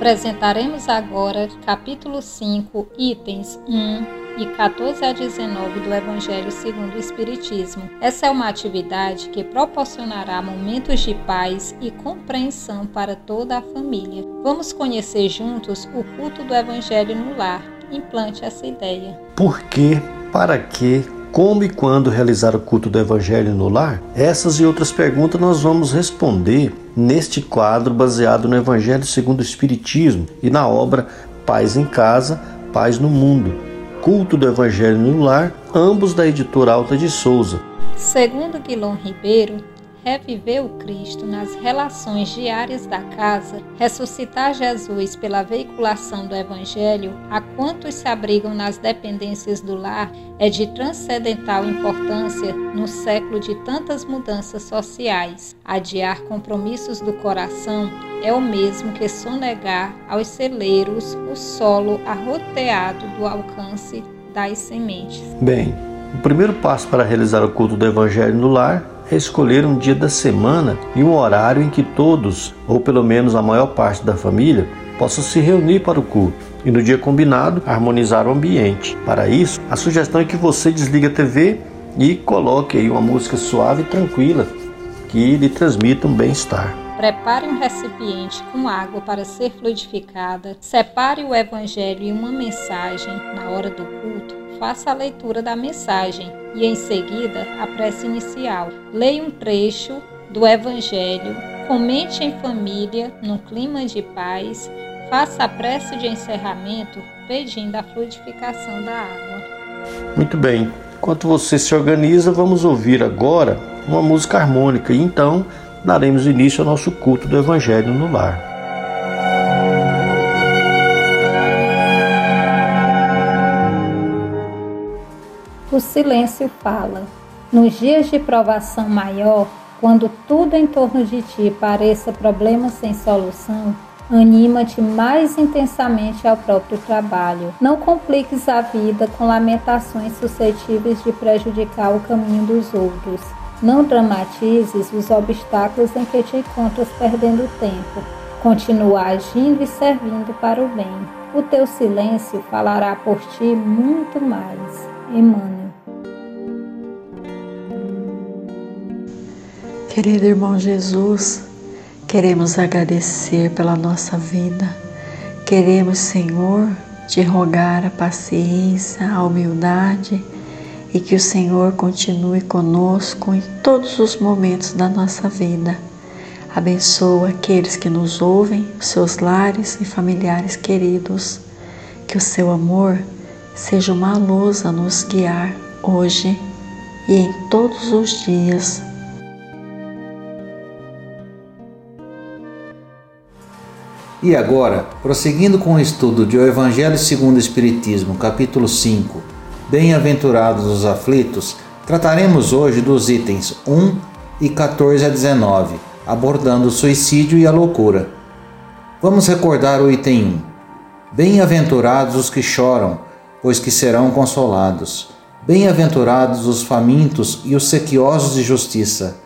Apresentaremos agora capítulo 5, itens 1 e 14 a 19 do Evangelho segundo o Espiritismo. Essa é uma atividade que proporcionará momentos de paz e compreensão para toda a família. Vamos conhecer juntos o culto do Evangelho no lar. Implante essa ideia. Por que, para que, como e quando realizar o culto do Evangelho no lar? Essas e outras perguntas nós vamos responder neste quadro baseado no Evangelho segundo o Espiritismo e na obra Paz em Casa, Paz no Mundo. Culto do Evangelho no Lar, ambos da editora Alta de Souza. Segundo Guilherme Ribeiro, reviver o Cristo nas relações diárias da casa, ressuscitar Jesus pela veiculação do Evangelho a quantos se abrigam nas dependências do lar é de transcendental importância no século de tantas mudanças sociais. Adiar compromissos do coração é o mesmo que sonegar aos celeiros o solo arroteado do alcance das sementes. Bem, o primeiro passo para realizar o culto do Evangelho no lar é escolher um dia da semana e um horário em que todos, ou pelo menos a maior parte da família, possam se reunir para o culto e no dia combinado harmonizar o ambiente. Para isso, a sugestão é que você desligue a TV e coloque aí uma música suave e tranquila que lhe transmita um bem-estar. Prepare um recipiente com água para ser fluidificada. Separe o evangelho e uma mensagem na hora do culto. Faça a leitura da mensagem e em seguida a prece inicial. Leia um trecho do evangelho, comente em família, num clima de paz. Faça a prece de encerramento pedindo a fluidificação da água. Muito bem. Enquanto você se organiza, vamos ouvir agora uma música harmônica e então daremos início ao nosso culto do Evangelho no lar. O silêncio fala. Nos dias de provação maior, quando tudo em torno de ti pareça problema sem solução, anima-te mais intensamente ao próprio trabalho. Não compliques a vida com lamentações suscetíveis de prejudicar o caminho dos outros. Não dramatizes os obstáculos em que te encontras perdendo tempo. Continua agindo e servindo para o bem. O teu silêncio falará por ti muito mais. Emmanuel. Querido irmão Jesus, queremos agradecer pela nossa vida. Queremos, Senhor, te rogar a paciência, a humildade e que o Senhor continue conosco em todos os momentos da nossa vida. Abençoa aqueles que nos ouvem, seus lares e familiares queridos. Que o seu amor seja uma luz a nos guiar hoje e em todos os dias. E agora, prosseguindo com o estudo de O Evangelho segundo o Espiritismo, capítulo 5 Bem-aventurados os aflitos, trataremos hoje dos itens 1 e 14 a 19, abordando o suicídio e a loucura. Vamos recordar o item 1. Bem-aventurados os que choram, pois que serão consolados. Bem-aventurados os famintos e os sequiosos de justiça,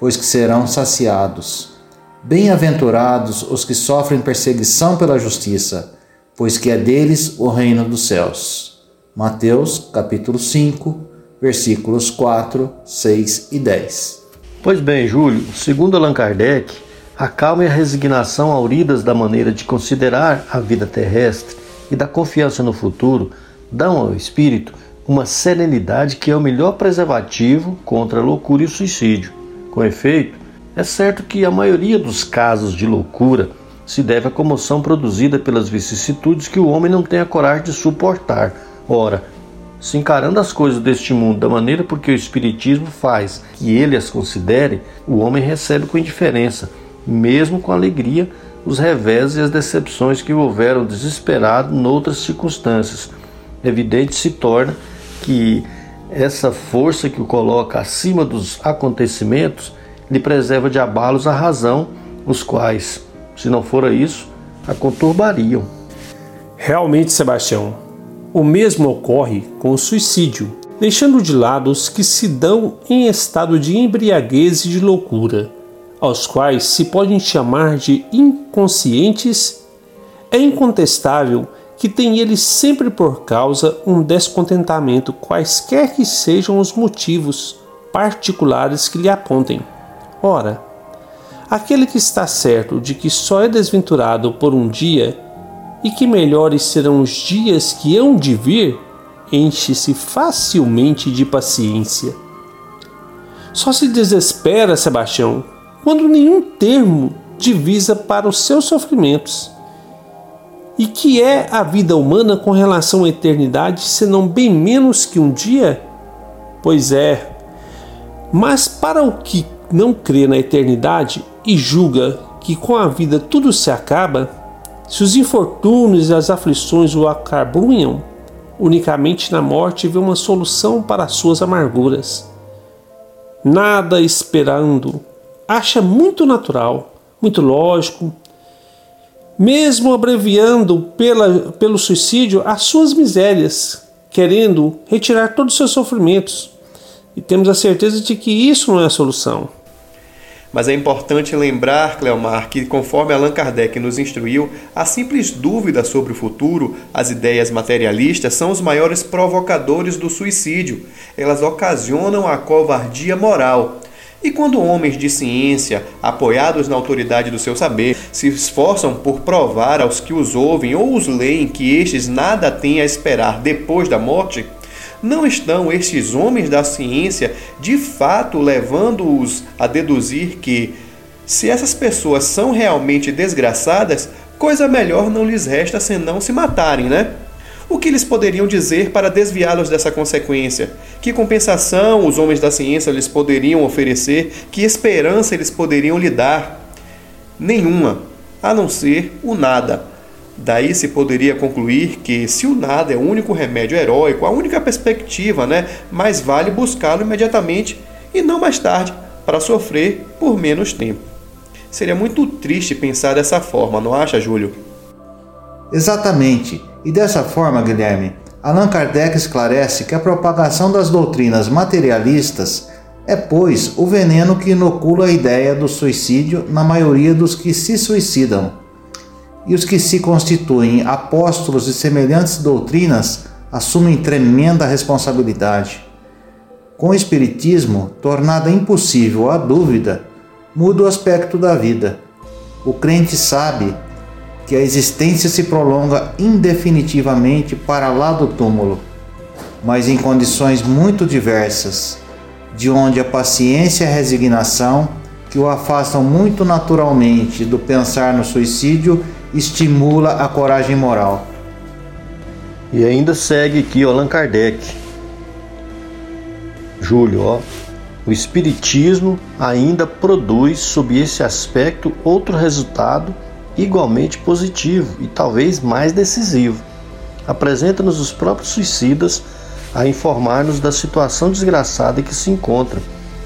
pois que serão saciados. Bem-aventurados os que sofrem perseguição pela justiça, pois que é deles o reino dos céus. Mateus capítulo 5, versículos 4, 6 e 10. Pois bem, Júlio, segundo Allan Kardec, a calma e a resignação auridas da maneira de considerar a vida terrestre e da confiança no futuro dão ao espírito uma serenidade que é o melhor preservativo contra a loucura e o suicídio. Com efeito, é certo que a maioria dos casos de loucura se deve à comoção produzida pelas vicissitudes que o homem não tem a coragem de suportar Ora, se encarando as coisas deste mundo da maneira porque o Espiritismo faz e ele as considere, o homem recebe com indiferença, mesmo com alegria, os revés e as decepções que o houveram desesperado noutras circunstâncias. Evidente se torna que essa força que o coloca acima dos acontecimentos lhe preserva de abalos a razão, os quais, se não fora isso, a conturbariam. Realmente, Sebastião, o mesmo ocorre com o suicídio, deixando de lado os que se dão em estado de embriaguez e de loucura, aos quais se podem chamar de inconscientes É incontestável que tem ele sempre por causa um descontentamento, quaisquer que sejam os motivos particulares que lhe apontem. Ora, aquele que está certo de que só é desventurado por um dia e que melhores serão os dias que hão de vir, enche-se facilmente de paciência. Só se desespera, Sebastião, quando nenhum termo divisa para os seus sofrimentos. E que é a vida humana com relação à eternidade, senão bem menos que um dia? Pois é. Mas para o que não crê na eternidade e julga que com a vida tudo se acaba, se os infortúnios e as aflições o acabrunham, unicamente na morte vê uma solução para as suas amarguras. Nada esperando, acha muito natural, muito lógico, mesmo abreviando pela, pelo suicídio as suas misérias, querendo retirar todos os seus sofrimentos. E temos a certeza de que isso não é a solução. Mas é importante lembrar, Cleomar, que conforme Allan Kardec nos instruiu, a simples dúvida sobre o futuro, as ideias materialistas, são os maiores provocadores do suicídio. Elas ocasionam a covardia moral. E quando homens de ciência, apoiados na autoridade do seu saber, se esforçam por provar aos que os ouvem ou os leem que estes nada têm a esperar depois da morte, não estão estes homens da ciência de fato levando-os a deduzir que, se essas pessoas são realmente desgraçadas, coisa melhor não lhes resta senão se matarem, né? O que eles poderiam dizer para desviá-los dessa consequência? Que compensação os homens da ciência lhes poderiam oferecer? Que esperança eles poderiam lhe dar? Nenhuma, a não ser o nada. Daí se poderia concluir que, se o nada é o único remédio heróico, a única perspectiva, né, mais vale buscá-lo imediatamente e não mais tarde, para sofrer por menos tempo. Seria muito triste pensar dessa forma, não acha, Júlio? Exatamente. E dessa forma, Guilherme, Allan Kardec esclarece que a propagação das doutrinas materialistas é, pois, o veneno que inocula a ideia do suicídio na maioria dos que se suicidam e os que se constituem apóstolos de semelhantes doutrinas assumem tremenda responsabilidade. Com o Espiritismo, tornada impossível a dúvida, muda o aspecto da vida. O crente sabe que a existência se prolonga indefinitivamente para lá do túmulo, mas em condições muito diversas, de onde a paciência e a resignação, que o afastam muito naturalmente do pensar no suicídio estimula a coragem moral. E ainda segue aqui Allan Kardec. Júlio, ó, o Espiritismo ainda produz, sob esse aspecto, outro resultado igualmente positivo e talvez mais decisivo. Apresenta-nos os próprios suicidas a informar-nos da situação desgraçada que se encontram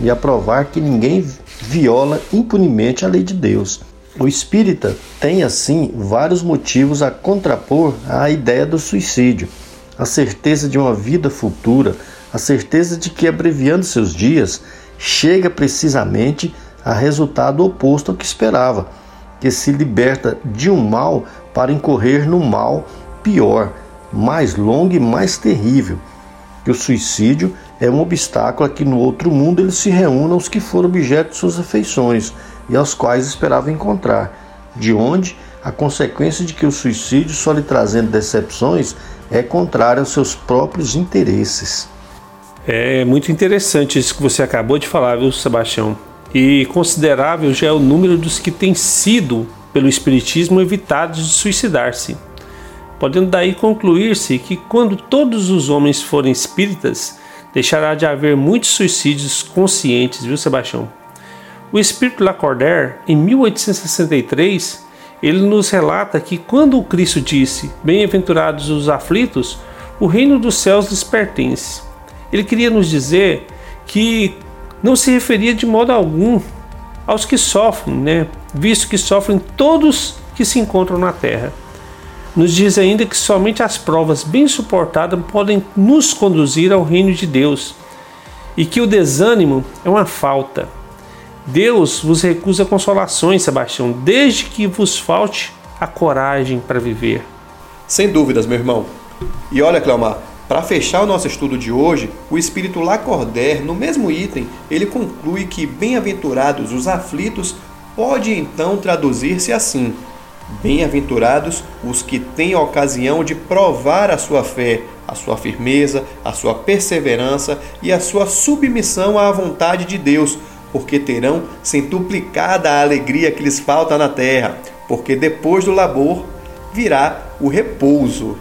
e a provar que ninguém viola impunemente a lei de Deus. O espírita tem, assim, vários motivos a contrapor à ideia do suicídio. A certeza de uma vida futura, a certeza de que, abreviando seus dias, chega precisamente a resultado oposto ao que esperava, que se liberta de um mal para incorrer no mal pior, mais longo e mais terrível. Que o suicídio é um obstáculo a que no outro mundo eles se reúnam os que foram objeto de suas afeições e aos quais esperava encontrar, de onde a consequência de que o suicídio, só lhe trazendo decepções, é contrário aos seus próprios interesses. É muito interessante isso que você acabou de falar, viu, Sebastião? E considerável já é o número dos que têm sido, pelo Espiritismo, evitados de suicidar-se. Podendo daí concluir-se que, quando todos os homens forem espíritas, deixará de haver muitos suicídios conscientes, viu, Sebastião? O espírito Lacordaire, em 1863, ele nos relata que quando o Cristo disse: Bem-aventurados os aflitos, o reino dos céus lhes pertence. Ele queria nos dizer que não se referia de modo algum aos que sofrem, né? visto que sofrem todos que se encontram na terra. Nos diz ainda que somente as provas bem suportadas podem nos conduzir ao reino de Deus e que o desânimo é uma falta. Deus vos recusa consolações, Sebastião, desde que vos falte a coragem para viver. Sem dúvidas, meu irmão. E olha, Cleomar, para fechar o nosso estudo de hoje, o espírito Lacordaire, no mesmo item, ele conclui que bem-aventurados os aflitos pode então traduzir-se assim: Bem-aventurados os que têm ocasião de provar a sua fé, a sua firmeza, a sua perseverança e a sua submissão à vontade de Deus, porque terão centuplicada a alegria que lhes falta na terra, porque depois do labor virá o repouso.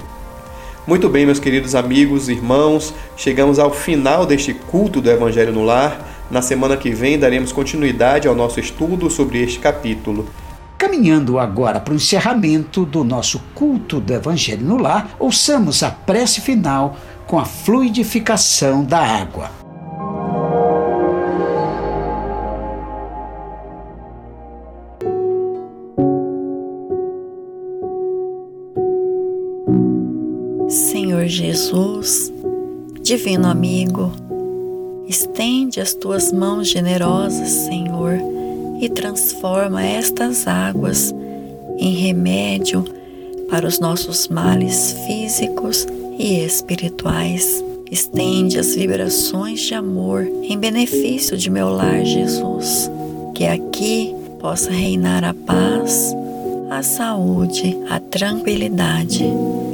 Muito bem, meus queridos amigos, irmãos, chegamos ao final deste culto do Evangelho no Lar. Na semana que vem daremos continuidade ao nosso estudo sobre este capítulo. Caminhando agora para o encerramento do nosso culto do Evangelho no Lar, ouçamos a prece final com a fluidificação da água. Jesus, Divino amigo, estende as tuas mãos generosas, Senhor, e transforma estas águas em remédio para os nossos males físicos e espirituais. Estende as vibrações de amor em benefício de meu lar, Jesus. Que aqui possa reinar a paz, a saúde, a tranquilidade.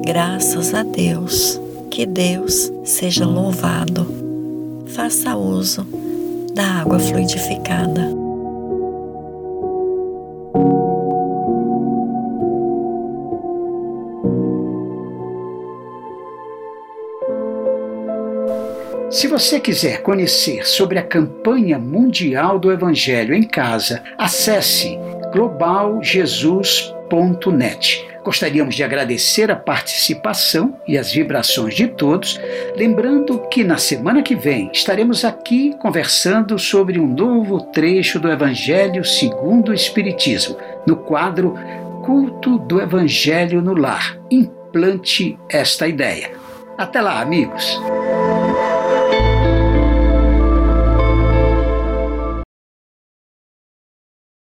Graças a Deus. Que Deus seja louvado. Faça uso da água fluidificada. Se você quiser conhecer sobre a campanha mundial do Evangelho em casa, acesse globaljesus.net. Gostaríamos de agradecer a participação e as vibrações de todos, lembrando que na semana que vem estaremos aqui conversando sobre um novo trecho do Evangelho segundo o Espiritismo, no quadro Culto do Evangelho no Lar. Implante esta ideia. Até lá, amigos!